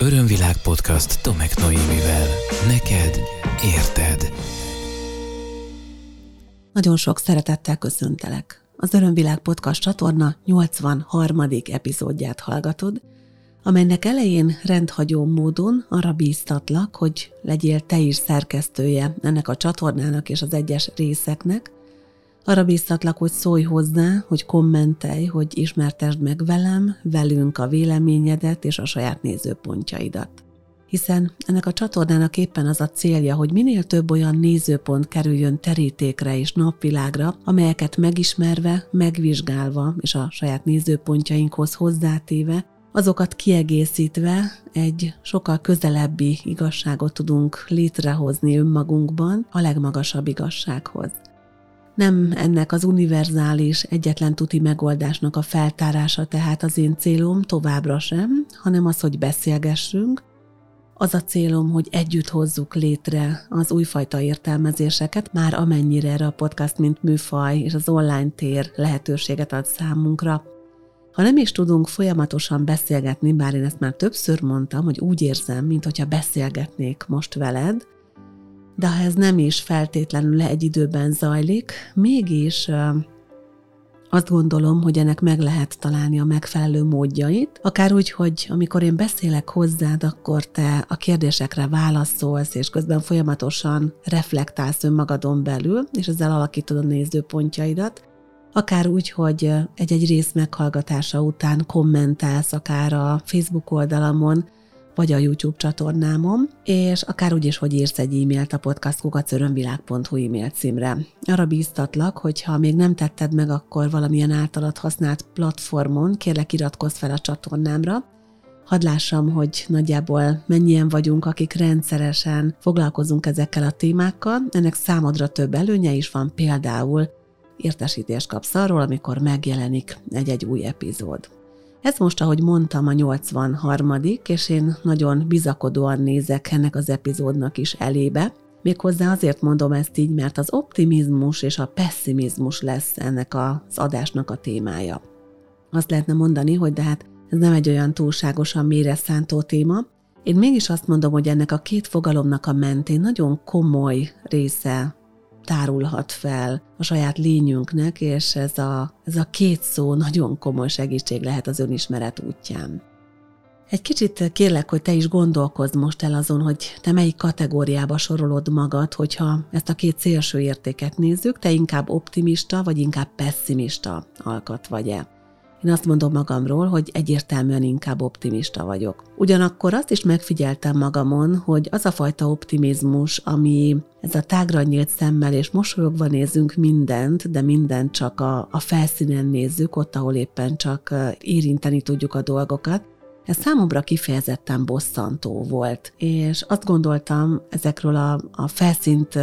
Örömvilág podcast Tomek Noémivel. Neked érted. Nagyon sok szeretettel köszöntelek. Az Örömvilág podcast csatorna 83. epizódját hallgatod, amelynek elején rendhagyó módon arra bíztatlak, hogy legyél te is szerkesztője ennek a csatornának és az egyes részeknek, arra bíztatlak, hogy szólj hozzá, hogy kommentelj, hogy ismertesd meg velem, velünk a véleményedet és a saját nézőpontjaidat. Hiszen ennek a csatornának éppen az a célja, hogy minél több olyan nézőpont kerüljön terítékre és napvilágra, amelyeket megismerve, megvizsgálva és a saját nézőpontjainkhoz hozzátéve, azokat kiegészítve egy sokkal közelebbi igazságot tudunk létrehozni önmagunkban a legmagasabb igazsághoz nem ennek az univerzális, egyetlen tuti megoldásnak a feltárása tehát az én célom továbbra sem, hanem az, hogy beszélgessünk. Az a célom, hogy együtt hozzuk létre az újfajta értelmezéseket, már amennyire erre a podcast, mint műfaj és az online tér lehetőséget ad számunkra. Ha nem is tudunk folyamatosan beszélgetni, bár én ezt már többször mondtam, hogy úgy érzem, mintha beszélgetnék most veled, de ha ez nem is feltétlenül egy időben zajlik, mégis azt gondolom, hogy ennek meg lehet találni a megfelelő módjait, akár úgy, hogy amikor én beszélek hozzád, akkor te a kérdésekre válaszolsz, és közben folyamatosan reflektálsz önmagadon belül, és ezzel alakítod a nézőpontjaidat, akár úgy, hogy egy-egy rész meghallgatása után kommentálsz, akár a Facebook oldalamon, vagy a YouTube csatornámon, és akár úgy is, hogy írsz egy e-mailt a podcastkukacörömvilág.hu e-mail címre. Arra bíztatlak, hogy ha még nem tetted meg, akkor valamilyen általad használt platformon kérlek iratkozz fel a csatornámra, Hadd lássam, hogy nagyjából mennyien vagyunk, akik rendszeresen foglalkozunk ezekkel a témákkal. Ennek számodra több előnye is van, például értesítést kapsz arról, amikor megjelenik egy-egy új epizód. Ez most, ahogy mondtam, a 83 és én nagyon bizakodóan nézek ennek az epizódnak is elébe. Méghozzá azért mondom ezt így, mert az optimizmus és a pessimizmus lesz ennek az adásnak a témája. Azt lehetne mondani, hogy de hát ez nem egy olyan túlságosan mélyre szántó téma, én mégis azt mondom, hogy ennek a két fogalomnak a mentén nagyon komoly része tárulhat fel a saját lényünknek, és ez a, ez a két szó nagyon komoly segítség lehet az önismeret útján. Egy kicsit kérlek, hogy te is gondolkozz most el azon, hogy te melyik kategóriába sorolod magad, hogyha ezt a két szélső értéket nézzük, te inkább optimista vagy inkább pessimista alkat vagy-e. Én azt mondom magamról, hogy egyértelműen inkább optimista vagyok. Ugyanakkor azt is megfigyeltem magamon, hogy az a fajta optimizmus, ami ez a tágra nyílt szemmel és mosolyogva nézünk mindent, de mindent csak a, a felszínen nézzük, ott, ahol éppen csak érinteni tudjuk a dolgokat, ez számomra kifejezetten bosszantó volt, és azt gondoltam ezekről a, a felszínt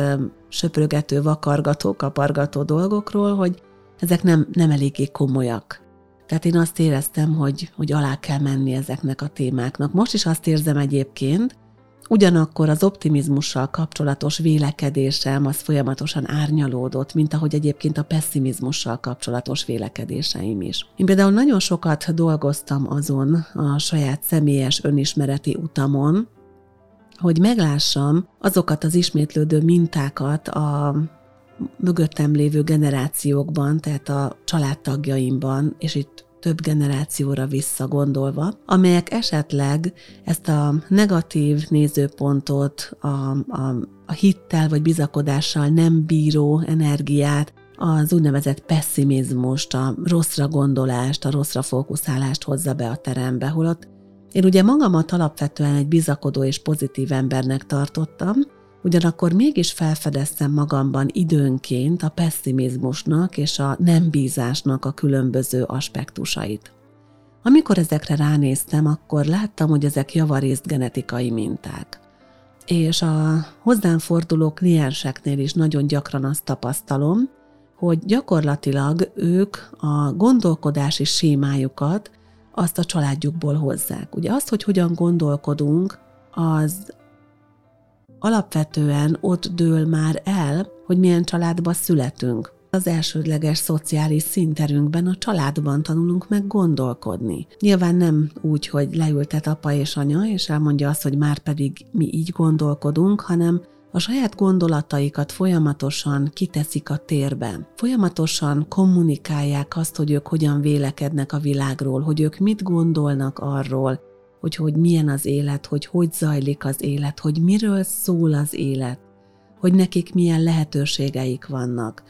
söprögető, vakargató, kapargató dolgokról, hogy ezek nem, nem eléggé komolyak. Tehát én azt éreztem, hogy, hogy alá kell menni ezeknek a témáknak. Most is azt érzem egyébként, Ugyanakkor az optimizmussal kapcsolatos vélekedésem az folyamatosan árnyalódott, mint ahogy egyébként a pessimizmussal kapcsolatos vélekedéseim is. Én például nagyon sokat dolgoztam azon a saját személyes önismereti utamon, hogy meglássam azokat az ismétlődő mintákat a mögöttem lévő generációkban, tehát a családtagjaimban, és itt több generációra visszagondolva, amelyek esetleg ezt a negatív nézőpontot, a, a, a hittel vagy bizakodással nem bíró energiát, az úgynevezett pessimizmust, a rosszra gondolást, a rosszra fókuszálást hozza be a terembe, holott én ugye magamat alapvetően egy bizakodó és pozitív embernek tartottam, ugyanakkor mégis felfedeztem magamban időnként a pessimizmusnak és a nem bízásnak a különböző aspektusait. Amikor ezekre ránéztem, akkor láttam, hogy ezek javarészt genetikai minták. És a hozzám forduló klienseknél is nagyon gyakran azt tapasztalom, hogy gyakorlatilag ők a gondolkodási sémájukat azt a családjukból hozzák. Ugye azt, hogy hogyan gondolkodunk, az alapvetően ott dől már el, hogy milyen családba születünk. az elsődleges szociális szinterünkben, a családban tanulunk meg gondolkodni. Nyilván nem úgy, hogy leültet apa és anya, és elmondja azt, hogy már pedig mi így gondolkodunk, hanem a saját gondolataikat folyamatosan kiteszik a térbe. Folyamatosan kommunikálják azt, hogy ők hogyan vélekednek a világról, hogy ők mit gondolnak arról, hogy hogy milyen az élet, hogy hogy zajlik az élet, hogy miről szól az élet, hogy nekik milyen lehetőségeik vannak,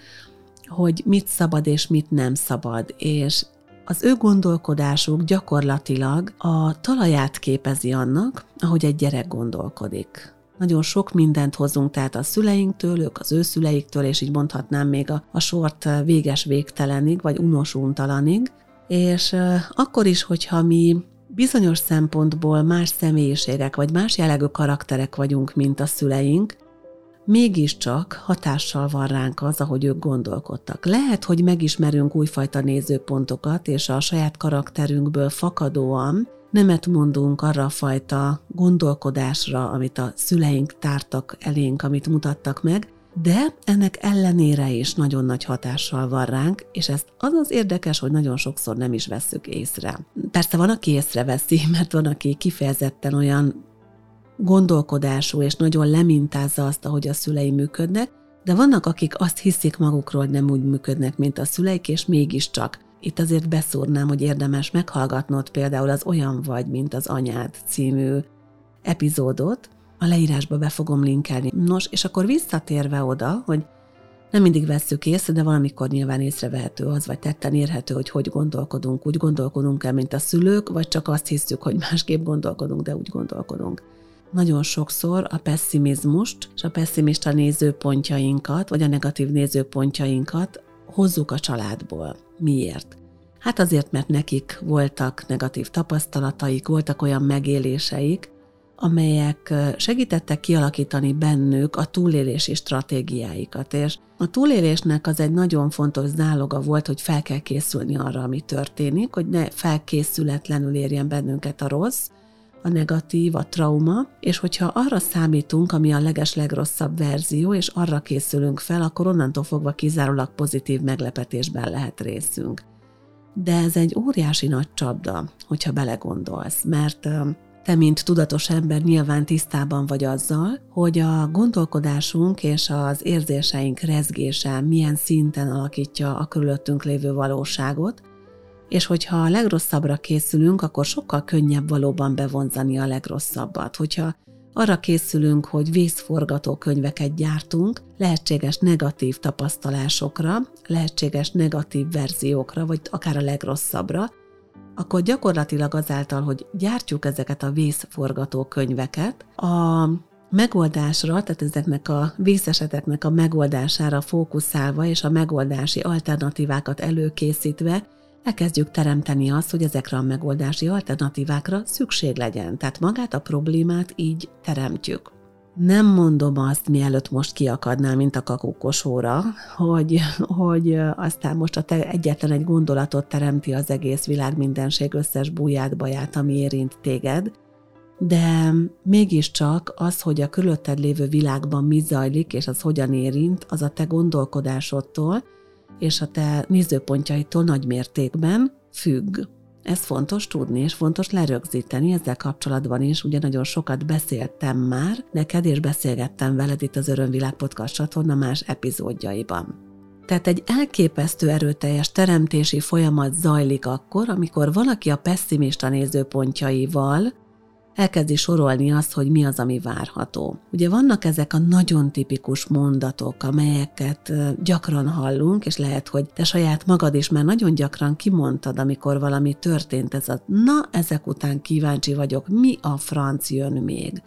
hogy mit szabad és mit nem szabad, és az ő gondolkodásuk gyakorlatilag a talaját képezi annak, ahogy egy gyerek gondolkodik. Nagyon sok mindent hozunk, tehát a szüleinktől, ők az ő szüleiktől, és így mondhatnám még a, a sort véges végtelenig, vagy unos untalanig, és akkor is, hogyha mi bizonyos szempontból más személyiségek, vagy más jellegű karakterek vagyunk, mint a szüleink, mégiscsak hatással van ránk az, ahogy ők gondolkodtak. Lehet, hogy megismerünk újfajta nézőpontokat, és a saját karakterünkből fakadóan nemet mondunk arra a fajta gondolkodásra, amit a szüleink tártak elénk, amit mutattak meg, de ennek ellenére is nagyon nagy hatással van ránk, és ezt az az érdekes, hogy nagyon sokszor nem is vesszük észre. Persze van, aki észreveszi, mert van, aki kifejezetten olyan gondolkodású, és nagyon lemintázza azt, ahogy a szülei működnek, de vannak, akik azt hiszik magukról, hogy nem úgy működnek, mint a szüleik, és mégiscsak. Itt azért beszúrnám, hogy érdemes meghallgatnod például az Olyan vagy, mint az anyád című epizódot, a leírásba be fogom linkelni. Nos, és akkor visszatérve oda, hogy nem mindig vesszük észre, de valamikor nyilván észrevehető az, vagy tetten érhető, hogy hogy gondolkodunk. Úgy gondolkodunk el, mint a szülők, vagy csak azt hiszük, hogy másképp gondolkodunk, de úgy gondolkodunk nagyon sokszor a pessimizmust és a pessimista nézőpontjainkat, vagy a negatív nézőpontjainkat hozzuk a családból. Miért? Hát azért, mert nekik voltak negatív tapasztalataik, voltak olyan megéléseik, amelyek segítettek kialakítani bennük a túlélési stratégiáikat. És a túlélésnek az egy nagyon fontos záloga volt, hogy fel kell készülni arra, ami történik, hogy ne felkészületlenül érjen bennünket a rossz, a negatív, a trauma, és hogyha arra számítunk, ami a leges-legrosszabb verzió, és arra készülünk fel, akkor onnantól fogva kizárólag pozitív meglepetésben lehet részünk. De ez egy óriási nagy csapda, hogyha belegondolsz, mert te, mint tudatos ember nyilván tisztában vagy azzal, hogy a gondolkodásunk és az érzéseink rezgése milyen szinten alakítja a körülöttünk lévő valóságot, és hogyha a legrosszabbra készülünk, akkor sokkal könnyebb valóban bevonzani a legrosszabbat. Hogyha arra készülünk, hogy vészforgatókönyveket gyártunk, lehetséges negatív tapasztalásokra, lehetséges negatív verziókra, vagy akár a legrosszabbra, akkor gyakorlatilag azáltal, hogy gyártjuk ezeket a vészforgatókönyveket, a megoldásra, tehát ezeknek a vészeseteknek a megoldására fókuszálva és a megoldási alternatívákat előkészítve elkezdjük teremteni azt, hogy ezekre a megoldási alternatívákra szükség legyen. Tehát magát a problémát így teremtjük. Nem mondom azt, mielőtt most kiakadnál, mint a kakókosóra, hogy, hogy aztán most a te egyetlen egy gondolatot teremti az egész világ mindenség összes búját, baját, ami érint téged, de mégiscsak az, hogy a körülötted lévő világban mi zajlik, és az hogyan érint, az a te gondolkodásodtól, és a te nézőpontjaitól nagy mértékben függ. Ez fontos tudni, és fontos lerögzíteni ezzel kapcsolatban is. Ugye nagyon sokat beszéltem már neked, és beszélgettem veled itt az Örömvilág Podcast csatorna más epizódjaiban. Tehát egy elképesztő erőteljes teremtési folyamat zajlik akkor, amikor valaki a pessimista nézőpontjaival elkezdi sorolni azt, hogy mi az, ami várható. Ugye vannak ezek a nagyon tipikus mondatok, amelyeket gyakran hallunk, és lehet, hogy te saját magad is már nagyon gyakran kimondtad, amikor valami történt, ez a na, ezek után kíváncsi vagyok, mi a franc jön még?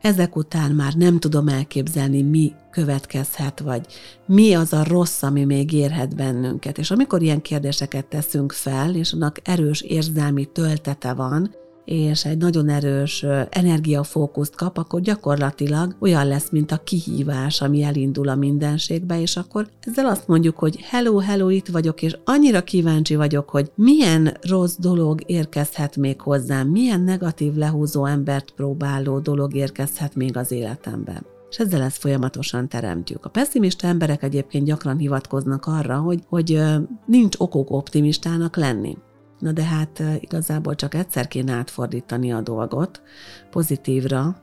Ezek után már nem tudom elképzelni, mi következhet, vagy mi az a rossz, ami még érhet bennünket. És amikor ilyen kérdéseket teszünk fel, és annak erős érzelmi töltete van, és egy nagyon erős energiafókuszt kap, akkor gyakorlatilag olyan lesz, mint a kihívás, ami elindul a mindenségbe, és akkor ezzel azt mondjuk, hogy hello, hello, itt vagyok, és annyira kíváncsi vagyok, hogy milyen rossz dolog érkezhet még hozzám, milyen negatív lehúzó embert próbáló dolog érkezhet még az életembe. és ezzel ezt folyamatosan teremtjük. A pessimista emberek egyébként gyakran hivatkoznak arra, hogy, hogy nincs okok optimistának lenni. Na de hát igazából csak egyszer kéne átfordítani a dolgot pozitívra,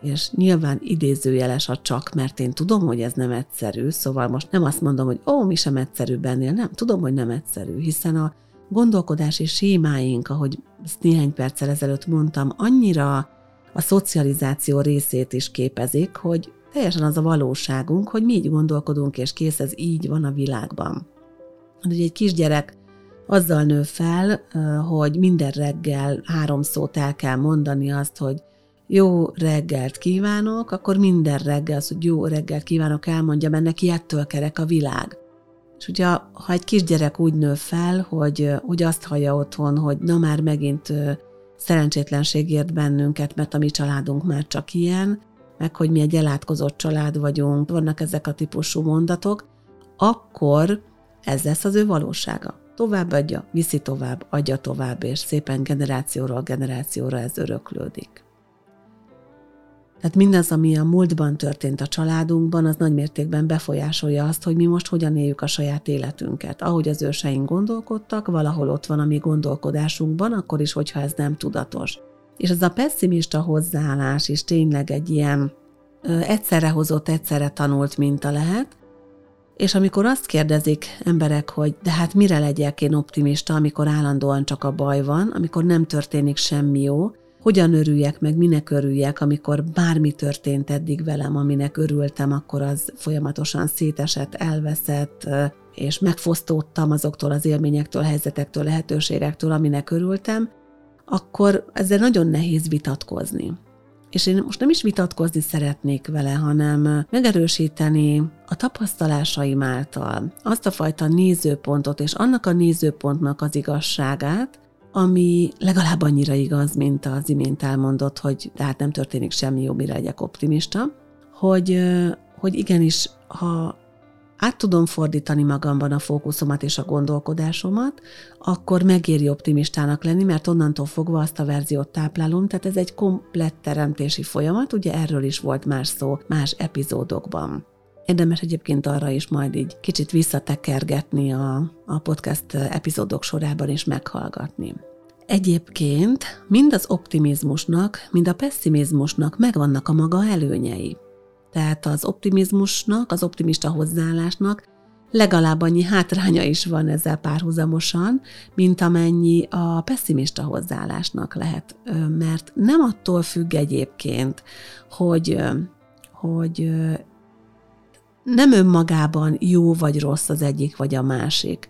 és nyilván idézőjeles a csak, mert én tudom, hogy ez nem egyszerű, szóval most nem azt mondom, hogy ó, mi sem egyszerű bennél, nem, tudom, hogy nem egyszerű, hiszen a gondolkodási sémáink, ahogy ezt néhány perccel ezelőtt mondtam, annyira a szocializáció részét is képezik, hogy teljesen az a valóságunk, hogy mi így gondolkodunk, és kész, ez így van a világban. Hogy egy kisgyerek azzal nő fel, hogy minden reggel három szót el kell mondani azt, hogy jó reggelt kívánok, akkor minden reggel az, hogy jó reggelt kívánok elmondja, mert neki ettől kerek a világ. És ugye, ha egy kisgyerek úgy nő fel, hogy, hogy azt hallja otthon, hogy na már megint szerencsétlenség bennünket, mert a mi családunk már csak ilyen, meg hogy mi egy elátkozott család vagyunk, vannak ezek a típusú mondatok, akkor ez lesz az ő valósága. Továbbadja, viszi tovább, adja tovább, és szépen generációról generációra ez öröklődik. Tehát mindaz, ami a múltban történt a családunkban, az nagy mértékben befolyásolja azt, hogy mi most hogyan éljük a saját életünket. Ahogy az őseink gondolkodtak, valahol ott van a mi gondolkodásunkban, akkor is, hogyha ez nem tudatos. És ez a pessimista hozzáállás is tényleg egy ilyen ö, egyszerre hozott, egyszerre tanult minta lehet, és amikor azt kérdezik emberek, hogy de hát mire legyek én optimista, amikor állandóan csak a baj van, amikor nem történik semmi jó, hogyan örüljek meg, minek örüljek, amikor bármi történt eddig velem, aminek örültem, akkor az folyamatosan szétesett, elveszett, és megfosztódtam azoktól az élményektől, helyzetektől, lehetőségektől, aminek örültem, akkor ezzel nagyon nehéz vitatkozni. És én most nem is vitatkozni szeretnék vele, hanem megerősíteni a tapasztalásaim által azt a fajta nézőpontot és annak a nézőpontnak az igazságát, ami legalább annyira igaz, mint az imént elmondott, hogy tehát nem történik semmi jó, mire legyek optimista, hogy, hogy igenis, ha át tudom fordítani magamban a fókuszomat és a gondolkodásomat, akkor megéri optimistának lenni, mert onnantól fogva azt a verziót táplálom, tehát ez egy komplett teremtési folyamat, ugye erről is volt más szó más epizódokban. Érdemes egyébként arra is majd így kicsit visszatekergetni a, a podcast epizódok sorában és meghallgatni. Egyébként mind az optimizmusnak, mind a pessimizmusnak megvannak a maga előnyei. Tehát az optimizmusnak, az optimista hozzáállásnak legalább annyi hátránya is van ezzel párhuzamosan, mint amennyi a pessimista hozzáállásnak lehet. Mert nem attól függ egyébként, hogy, hogy nem önmagában jó vagy rossz az egyik vagy a másik,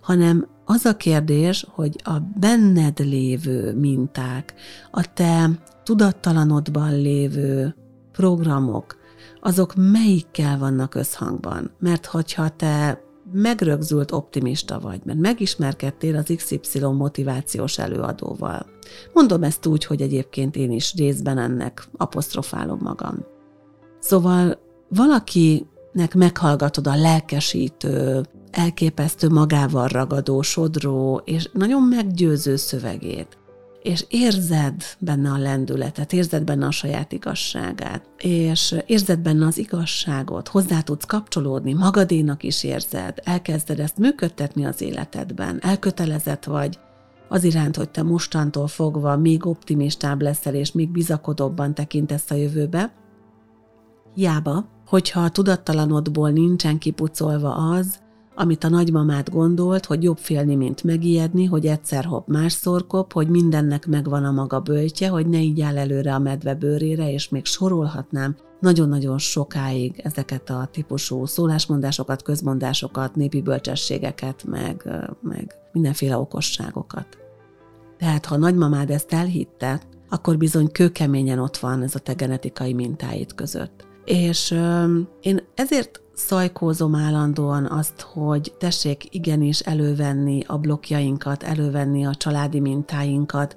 hanem az a kérdés, hogy a benned lévő minták, a te tudattalanodban lévő programok, azok melyikkel vannak összhangban. Mert hogyha te megrögzült optimista vagy, mert megismerkedtél az XY motivációs előadóval. Mondom ezt úgy, hogy egyébként én is részben ennek apostrofálom magam. Szóval valaki nek meghallgatod a lelkesítő, elképesztő magával ragadó, sodró és nagyon meggyőző szövegét, és érzed benne a lendületet, érzed benne a saját igazságát, és érzed benne az igazságot, hozzá tudsz kapcsolódni, magadénak is érzed, elkezded ezt működtetni az életedben, elkötelezett vagy az iránt, hogy te mostantól fogva még optimistább leszel, és még bizakodóbban tekintesz a jövőbe, hiába hogyha a tudattalanodból nincsen kipucolva az, amit a nagymamát gondolt, hogy jobb félni, mint megijedni, hogy egyszer hopp másszor kop, hogy mindennek megvan a maga böltje, hogy ne így áll előre a medve bőrére, és még sorolhatnám nagyon-nagyon sokáig ezeket a típusú szólásmondásokat, közmondásokat, népi bölcsességeket, meg, meg mindenféle okosságokat. Tehát, ha nagymamád ezt elhitte, akkor bizony kőkeményen ott van ez a te genetikai mintáid között. És ö, én ezért szajkózom állandóan azt, hogy tessék igenis elővenni a blokkjainkat, elővenni a családi mintáinkat.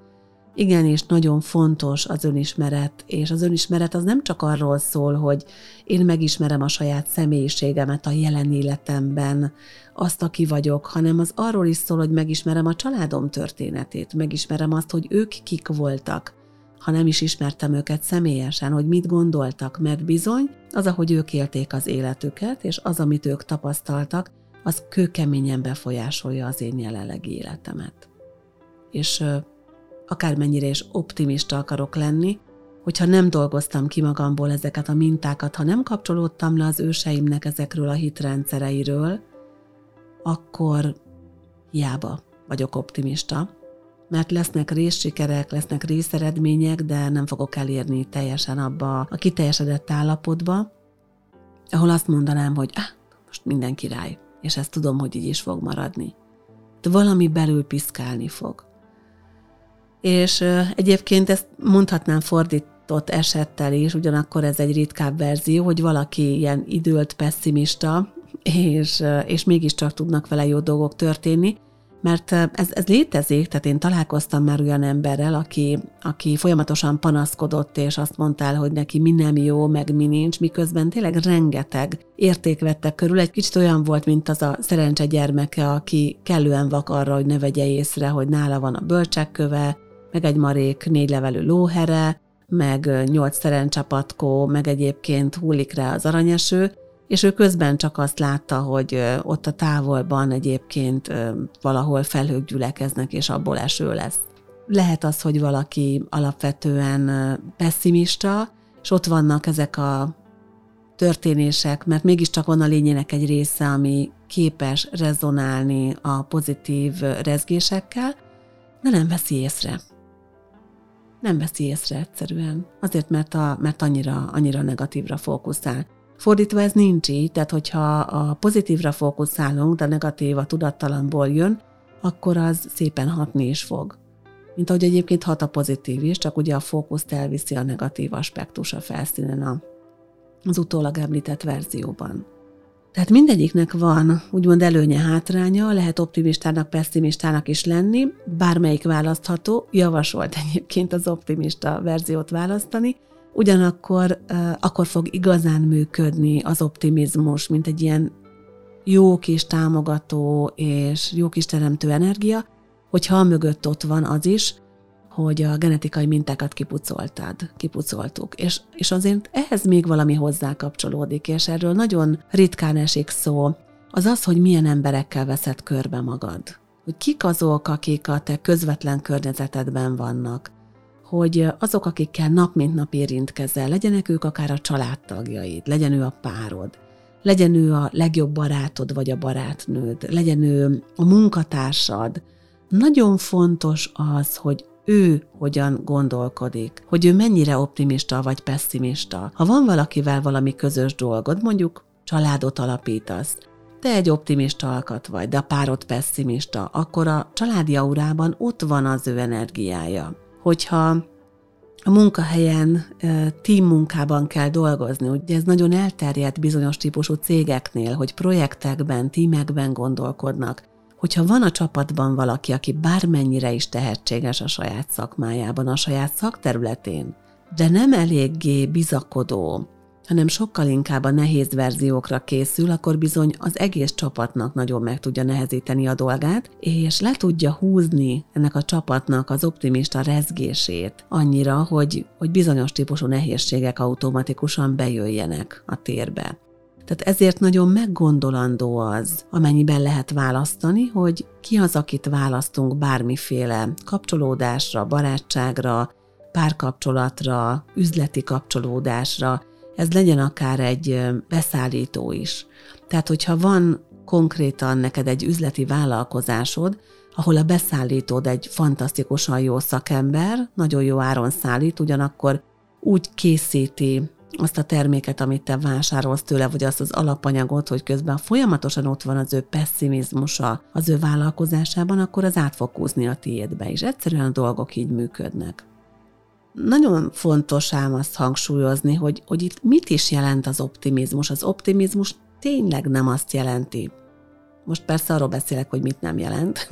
Igenis nagyon fontos az önismeret, és az önismeret az nem csak arról szól, hogy én megismerem a saját személyiségemet a jelen életemben, azt, aki vagyok, hanem az arról is szól, hogy megismerem a családom történetét, megismerem azt, hogy ők kik voltak, ha nem is ismertem őket személyesen, hogy mit gondoltak, mert bizony az, ahogy ők élték az életüket, és az, amit ők tapasztaltak, az kőkeményen befolyásolja az én jelenlegi életemet. És akármennyire is optimista akarok lenni, hogyha nem dolgoztam ki magamból ezeket a mintákat, ha nem kapcsolódtam le az őseimnek ezekről a hitrendszereiről, akkor hiába vagyok optimista, mert lesznek részsikerek, lesznek részeredmények, de nem fogok elérni teljesen abba a kiteljesedett állapotba, ahol azt mondanám, hogy ah, most minden király, és ezt tudom, hogy így is fog maradni. De valami belül piszkálni fog. És egyébként ezt mondhatnám fordított esettel is, ugyanakkor ez egy ritkább verzió, hogy valaki ilyen időlt pessimista, és, és mégiscsak tudnak vele jó dolgok történni, mert ez, ez létezik, tehát én találkoztam már olyan emberrel, aki, aki folyamatosan panaszkodott, és azt mondta hogy neki mi nem jó, meg mi nincs, miközben tényleg rengeteg érték vettek körül. Egy kicsit olyan volt, mint az a szerencse gyermeke, aki kellően vak arra, hogy ne vegye észre, hogy nála van a bölcsekköve, meg egy marék négy levelű lóhere, meg nyolc szerencsapatkó, meg egyébként hullik rá az aranyeső, és ő közben csak azt látta, hogy ott a távolban egyébként valahol felhők gyülekeznek, és abból eső lesz. Lehet az, hogy valaki alapvetően pessimista, és ott vannak ezek a történések, mert mégiscsak van a lényének egy része, ami képes rezonálni a pozitív rezgésekkel, de nem veszi észre. Nem veszi észre egyszerűen. Azért, mert, a, mert annyira, annyira negatívra fókuszál. Fordítva ez nincs így, tehát hogyha a pozitívra fókuszálunk, de a negatív a tudattalamból jön, akkor az szépen hatni is fog. Mint ahogy egyébként hat a pozitív is, csak ugye a fókuszt elviszi a negatív aspektus a felszínen a, az utólag említett verzióban. Tehát mindegyiknek van úgymond előnye, hátránya, lehet optimistának, pessimistának is lenni, bármelyik választható, javasolt egyébként az optimista verziót választani, ugyanakkor akkor fog igazán működni az optimizmus, mint egy ilyen jó kis támogató és jó kis teremtő energia, hogyha mögött ott van az is, hogy a genetikai mintákat kipucoltad, kipucoltuk. És, és azért ehhez még valami hozzá kapcsolódik, és erről nagyon ritkán esik szó, az az, hogy milyen emberekkel veszed körbe magad. Hogy kik azok, akik a te közvetlen környezetedben vannak hogy azok, akikkel nap mint nap érintkezel, legyenek ők akár a családtagjaid, legyen ő a párod, legyen ő a legjobb barátod vagy a barátnőd, legyen ő a munkatársad. Nagyon fontos az, hogy ő hogyan gondolkodik, hogy ő mennyire optimista vagy pessimista. Ha van valakivel valami közös dolgod, mondjuk családot alapítasz, te egy optimista alkat vagy, de a párod pessimista, akkor a családi aurában ott van az ő energiája hogyha a munkahelyen team munkában kell dolgozni. Ugye ez nagyon elterjedt bizonyos típusú cégeknél, hogy projektekben, tímekben gondolkodnak. Hogyha van a csapatban valaki, aki bármennyire is tehetséges a saját szakmájában, a saját szakterületén, de nem eléggé bizakodó, hanem sokkal inkább a nehéz verziókra készül, akkor bizony az egész csapatnak nagyon meg tudja nehezíteni a dolgát, és le tudja húzni ennek a csapatnak az optimista rezgését annyira, hogy, hogy bizonyos típusú nehézségek automatikusan bejöjjenek a térbe. Tehát ezért nagyon meggondolandó az, amennyiben lehet választani, hogy ki az, akit választunk bármiféle kapcsolódásra, barátságra, párkapcsolatra, üzleti kapcsolódásra, ez legyen akár egy beszállító is. Tehát, hogyha van konkrétan neked egy üzleti vállalkozásod, ahol a beszállítód egy fantasztikusan jó szakember, nagyon jó áron szállít, ugyanakkor úgy készíti azt a terméket, amit te vásárolsz tőle, vagy azt az alapanyagot, hogy közben folyamatosan ott van az ő pessimizmusa az ő vállalkozásában, akkor az át fog húzni a tiédbe is. Egyszerűen a dolgok így működnek nagyon fontos ám azt hangsúlyozni, hogy, hogy itt mit is jelent az optimizmus. Az optimizmus tényleg nem azt jelenti. Most persze arról beszélek, hogy mit nem jelent.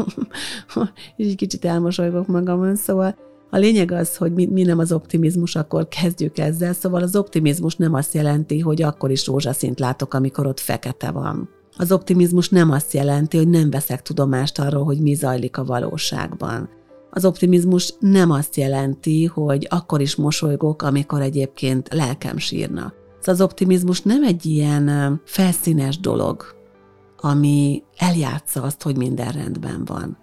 És egy kicsit elmosolygok magamon, szóval a lényeg az, hogy mi, mi nem az optimizmus, akkor kezdjük ezzel. Szóval az optimizmus nem azt jelenti, hogy akkor is rózsaszint látok, amikor ott fekete van. Az optimizmus nem azt jelenti, hogy nem veszek tudomást arról, hogy mi zajlik a valóságban Az optimizmus nem azt jelenti, hogy akkor is mosolygok, amikor egyébként lelkem sírna. Az optimizmus nem egy ilyen felszínes dolog, ami eljátsza azt, hogy minden rendben van.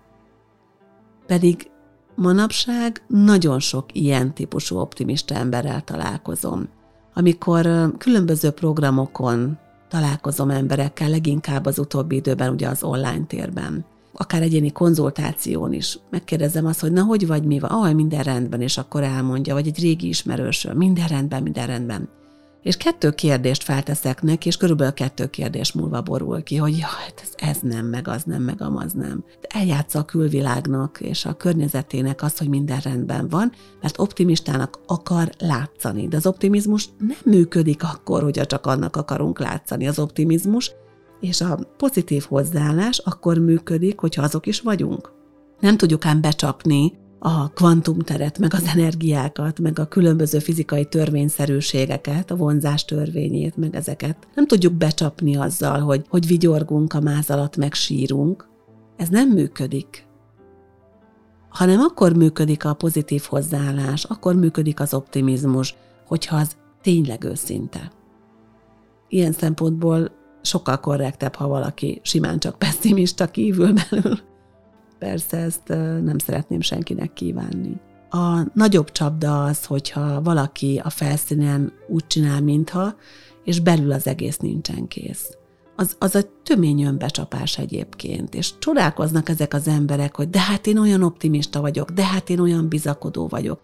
Pedig manapság nagyon sok ilyen típusú optimista emberrel találkozom. Amikor különböző programokon találkozom emberekkel, leginkább az utóbbi időben ugye az online térben, akár egyéni konzultáción is. Megkérdezem azt, hogy na, hogy vagy, mi van? Ah, minden rendben, és akkor elmondja, vagy egy régi ismerősöm, minden rendben, minden rendben. És kettő kérdést felteszek neki, és körülbelül kettő kérdés múlva borul ki, hogy ja, hát ez, ez nem, meg az nem, meg amaz nem. De eljátsza a külvilágnak és a környezetének azt, hogy minden rendben van, mert optimistának akar látszani. De az optimizmus nem működik akkor, hogyha csak annak akarunk látszani. Az optimizmus és a pozitív hozzáállás akkor működik, hogyha azok is vagyunk. Nem tudjuk ám becsapni a kvantumteret, meg az energiákat, meg a különböző fizikai törvényszerűségeket, a vonzás törvényét, meg ezeket. Nem tudjuk becsapni azzal, hogy, hogy vigyorgunk a máz alatt, meg sírunk. Ez nem működik. Hanem akkor működik a pozitív hozzáállás, akkor működik az optimizmus, hogyha az tényleg őszinte. Ilyen szempontból sokkal korrektebb, ha valaki simán csak pessimista kívül belül. Persze ezt nem szeretném senkinek kívánni. A nagyobb csapda az, hogyha valaki a felszínen úgy csinál, mintha, és belül az egész nincsen kész. Az, az a tömény önbecsapás egyébként, és csodálkoznak ezek az emberek, hogy de hát én olyan optimista vagyok, de hát én olyan bizakodó vagyok,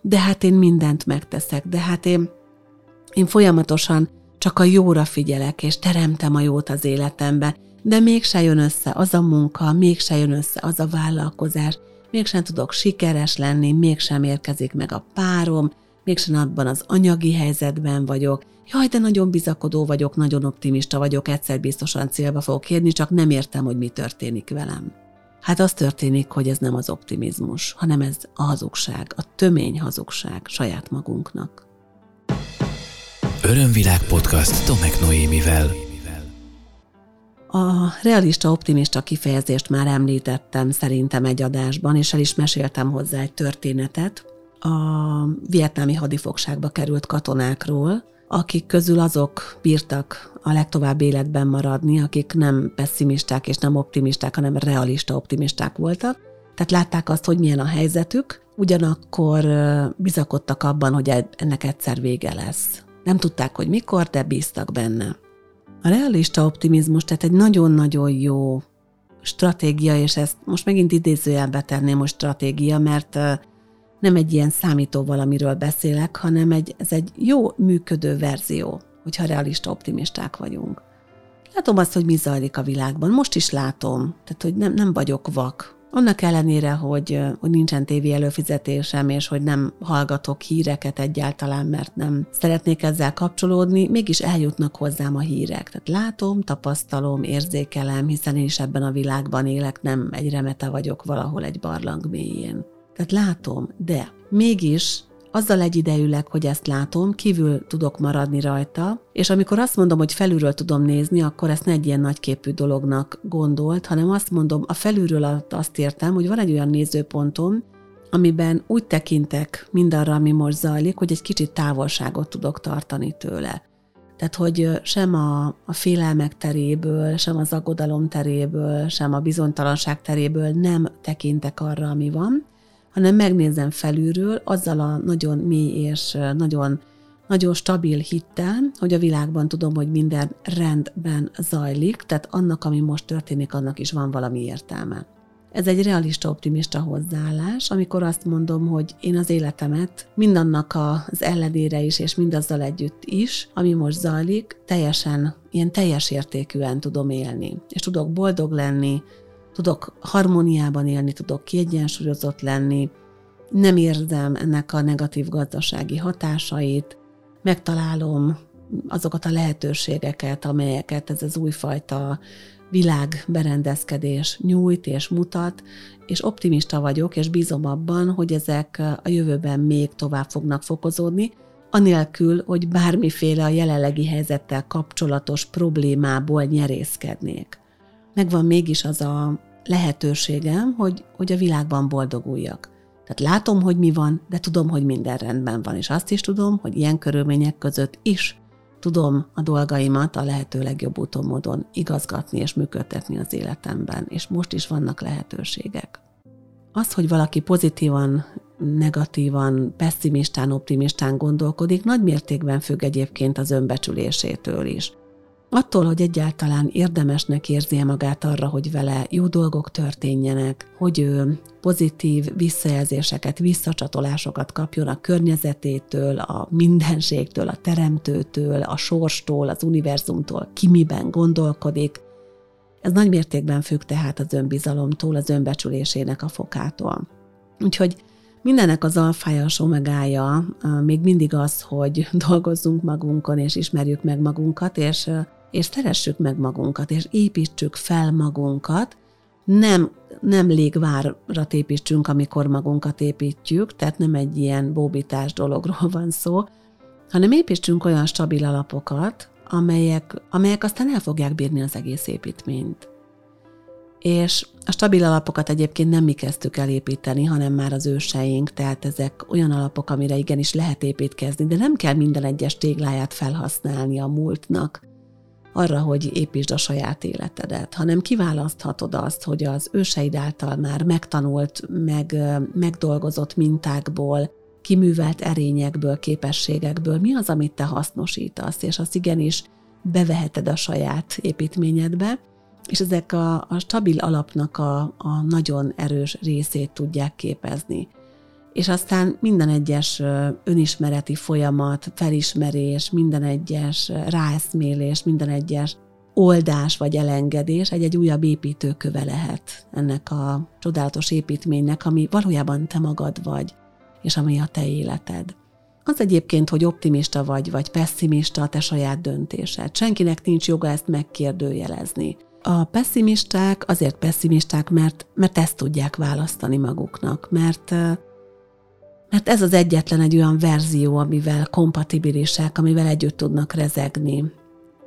de hát én mindent megteszek, de hát én, én folyamatosan csak a jóra figyelek, és teremtem a jót az életemben, de mégse jön össze az a munka, mégse jön össze az a vállalkozás, mégsem tudok sikeres lenni, mégsem érkezik meg a párom, mégsem abban az anyagi helyzetben vagyok, jaj, de nagyon bizakodó vagyok, nagyon optimista vagyok, egyszer biztosan célba fogok érni, csak nem értem, hogy mi történik velem. Hát az történik, hogy ez nem az optimizmus, hanem ez a hazugság, a tömény hazugság saját magunknak. Örömvilág podcast Tomek Noémivel. A realista optimista kifejezést már említettem szerintem egy adásban, és el is meséltem hozzá egy történetet a vietnámi hadifogságba került katonákról, akik közül azok bírtak a legtovább életben maradni, akik nem pessimisták és nem optimisták, hanem realista optimisták voltak. Tehát látták azt, hogy milyen a helyzetük, ugyanakkor bizakodtak abban, hogy ennek egyszer vége lesz. Nem tudták, hogy mikor, de bíztak benne. A realista optimizmus, tehát egy nagyon-nagyon jó stratégia, és ezt most megint idézőjelbe tenném, hogy stratégia, mert nem egy ilyen számító valamiről beszélek, hanem egy, ez egy jó működő verzió, hogyha realista optimisták vagyunk. Látom azt, hogy mi zajlik a világban. Most is látom, tehát hogy nem, nem vagyok vak. Annak ellenére, hogy, hogy nincsen tévé előfizetésem, és hogy nem hallgatok híreket egyáltalán, mert nem szeretnék ezzel kapcsolódni, mégis eljutnak hozzám a hírek. Tehát látom, tapasztalom, érzékelem, hiszen én is ebben a világban élek, nem egy remete vagyok valahol egy barlang mélyén. Tehát látom, de mégis azzal egyidejűleg, hogy ezt látom, kívül tudok maradni rajta, és amikor azt mondom, hogy felülről tudom nézni, akkor ezt ne egy ilyen nagyképű dolognak gondolt, hanem azt mondom, a felülről azt értem, hogy van egy olyan nézőpontom, amiben úgy tekintek mindarra, ami most zajlik, hogy egy kicsit távolságot tudok tartani tőle. Tehát, hogy sem a, a félelmek teréből, sem az aggodalom teréből, sem a bizonytalanság teréből nem tekintek arra, ami van, hanem megnézem felülről azzal a nagyon mély és nagyon, nagyon stabil hittel, hogy a világban tudom, hogy minden rendben zajlik, tehát annak, ami most történik, annak is van valami értelme. Ez egy realista, optimista hozzáállás, amikor azt mondom, hogy én az életemet mindannak az ellenére is, és mindazzal együtt is, ami most zajlik, teljesen, ilyen teljes értékűen tudom élni. És tudok boldog lenni, tudok harmóniában élni, tudok kiegyensúlyozott lenni, nem érzem ennek a negatív gazdasági hatásait, megtalálom azokat a lehetőségeket, amelyeket ez az újfajta világberendezkedés nyújt és mutat, és optimista vagyok, és bízom abban, hogy ezek a jövőben még tovább fognak fokozódni, anélkül, hogy bármiféle a jelenlegi helyzettel kapcsolatos problémából nyerészkednék. Megvan mégis az a lehetőségem, hogy, hogy a világban boldoguljak. Tehát látom, hogy mi van, de tudom, hogy minden rendben van, és azt is tudom, hogy ilyen körülmények között is tudom a dolgaimat a lehető legjobb úton módon igazgatni és működtetni az életemben, és most is vannak lehetőségek. Az, hogy valaki pozitívan, negatívan, pessimistán, optimistán gondolkodik, nagy mértékben függ egyébként az önbecsülésétől is. Attól, hogy egyáltalán érdemesnek érzi magát arra, hogy vele jó dolgok történjenek, hogy ő pozitív visszajelzéseket, visszacsatolásokat kapjon a környezetétől, a mindenségtől, a teremtőtől, a sorstól, az univerzumtól, ki miben gondolkodik. Ez nagy mértékben függ tehát az önbizalomtól, az önbecsülésének a fokától. Úgyhogy mindennek az alfája, az omegája még mindig az, hogy dolgozzunk magunkon, és ismerjük meg magunkat, és és szeressük meg magunkat, és építsük fel magunkat, nem, nem légvárat építsünk, amikor magunkat építjük, tehát nem egy ilyen bóbítás dologról van szó, hanem építsünk olyan stabil alapokat, amelyek, amelyek aztán el fogják bírni az egész építményt. És a stabil alapokat egyébként nem mi kezdtük el építeni, hanem már az őseink, tehát ezek olyan alapok, amire igenis lehet építkezni, de nem kell minden egyes tégláját felhasználni a múltnak, arra, hogy építsd a saját életedet, hanem kiválaszthatod azt, hogy az őseid által már megtanult, meg, megdolgozott mintákból, kiművelt erényekből, képességekből mi az, amit te hasznosítasz, és azt igenis beveheted a saját építményedbe, és ezek a, a stabil alapnak a, a nagyon erős részét tudják képezni és aztán minden egyes önismereti folyamat, felismerés, minden egyes ráeszmélés, minden egyes oldás vagy elengedés egy-egy újabb építőköve lehet ennek a csodálatos építménynek, ami valójában te magad vagy, és ami a te életed. Az egyébként, hogy optimista vagy, vagy pessimista, a te saját döntésed. Senkinek nincs joga ezt megkérdőjelezni. A pessimisták azért pessimisták, mert, mert ezt tudják választani maguknak, mert mert ez az egyetlen egy olyan verzió, amivel kompatibilisek, amivel együtt tudnak rezegni.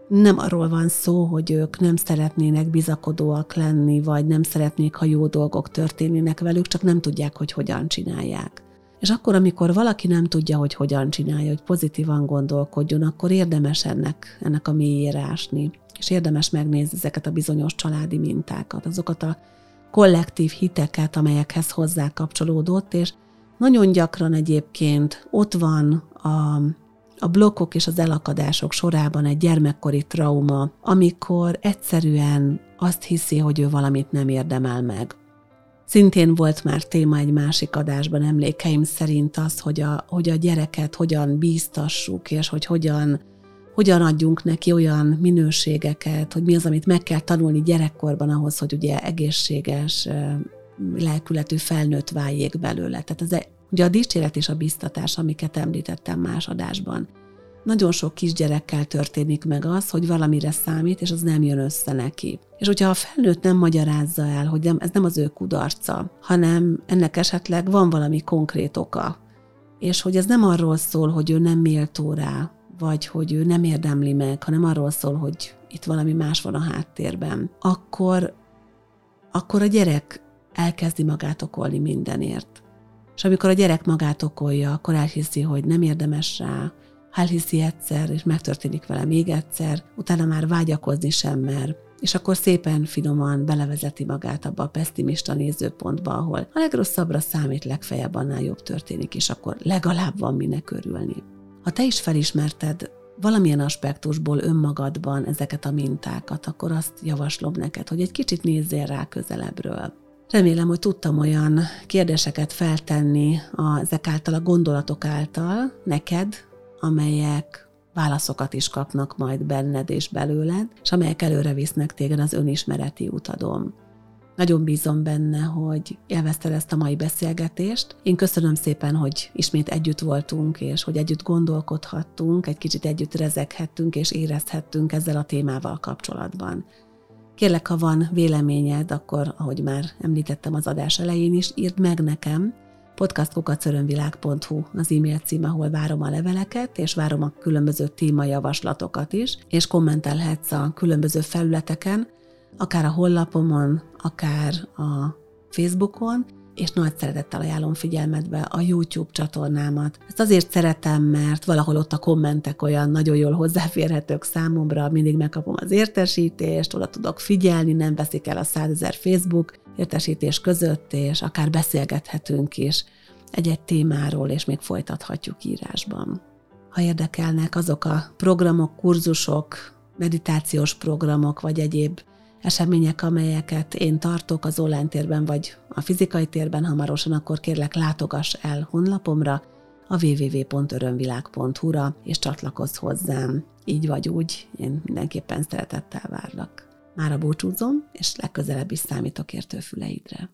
Nem arról van szó, hogy ők nem szeretnének bizakodóak lenni, vagy nem szeretnék, ha jó dolgok történnének velük, csak nem tudják, hogy hogyan csinálják. És akkor, amikor valaki nem tudja, hogy hogyan csinálja, hogy pozitívan gondolkodjon, akkor érdemes ennek, ennek a mélyére ásni. És érdemes megnézni ezeket a bizonyos családi mintákat, azokat a kollektív hiteket, amelyekhez hozzá kapcsolódott, és nagyon gyakran egyébként ott van a, a blokkok és az elakadások sorában egy gyermekkori trauma, amikor egyszerűen azt hiszi, hogy ő valamit nem érdemel meg. Szintén volt már téma egy másik adásban emlékeim szerint az, hogy a, hogy a gyereket hogyan bíztassuk, és hogy hogyan, hogyan adjunk neki olyan minőségeket, hogy mi az, amit meg kell tanulni gyerekkorban ahhoz, hogy ugye egészséges lelkületű felnőtt váljék belőle. Tehát ez ugye a dicséret és a biztatás, amiket említettem más adásban. Nagyon sok kisgyerekkel történik meg az, hogy valamire számít, és az nem jön össze neki. És hogyha a felnőtt nem magyarázza el, hogy nem, ez nem az ő kudarca, hanem ennek esetleg van valami konkrét oka, és hogy ez nem arról szól, hogy ő nem méltó rá, vagy hogy ő nem érdemli meg, hanem arról szól, hogy itt valami más van a háttérben, akkor, akkor a gyerek elkezdi magát okolni mindenért. És amikor a gyerek magát okolja, akkor elhiszi, hogy nem érdemes rá, elhiszi egyszer, és megtörténik vele még egyszer, utána már vágyakozni sem mer, és akkor szépen finoman belevezeti magát abba a pessimista nézőpontba, ahol a legrosszabbra számít, legfeljebb annál jobb történik, és akkor legalább van minek örülni. Ha te is felismerted valamilyen aspektusból önmagadban ezeket a mintákat, akkor azt javaslom neked, hogy egy kicsit nézzél rá közelebbről. Remélem, hogy tudtam olyan kérdéseket feltenni ezek által, a gondolatok által neked, amelyek válaszokat is kapnak majd benned és belőled, és amelyek előre visznek téged az önismereti utadon. Nagyon bízom benne, hogy élvezted ezt a mai beszélgetést. Én köszönöm szépen, hogy ismét együtt voltunk, és hogy együtt gondolkodhattunk, egy kicsit együtt rezeghettünk és érezhettünk ezzel a témával kapcsolatban. Kérlek, ha van véleményed, akkor, ahogy már említettem az adás elején is, írd meg nekem, podcastkukacörönvilág.hu az e-mail cím, ahol várom a leveleket, és várom a különböző témajavaslatokat is, és kommentelhetsz a különböző felületeken, akár a hollapomon, akár a Facebookon, és nagy szeretettel ajánlom figyelmetbe a YouTube csatornámat. Ezt azért szeretem, mert valahol ott a kommentek olyan nagyon jól hozzáférhetők számomra, mindig megkapom az értesítést, oda tudok figyelni, nem veszik el a százezer Facebook értesítés között, és akár beszélgethetünk is egy-egy témáról, és még folytathatjuk írásban. Ha érdekelnek azok a programok, kurzusok, meditációs programok, vagy egyéb események, amelyeket én tartok az online térben vagy a fizikai térben hamarosan, akkor kérlek látogass el honlapomra, a www.örömvilág.hu-ra, és csatlakozz hozzám. Így vagy úgy, én mindenképpen szeretettel várlak. Mára búcsúzom, és legközelebb is számítok értőfüleidre.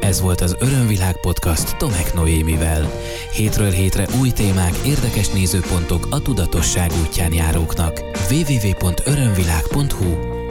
Ez volt az Örömvilág podcast Tomek Noémivel. Hétről hétre új témák, érdekes nézőpontok a tudatosság útján járóknak. www.örömvilág.hu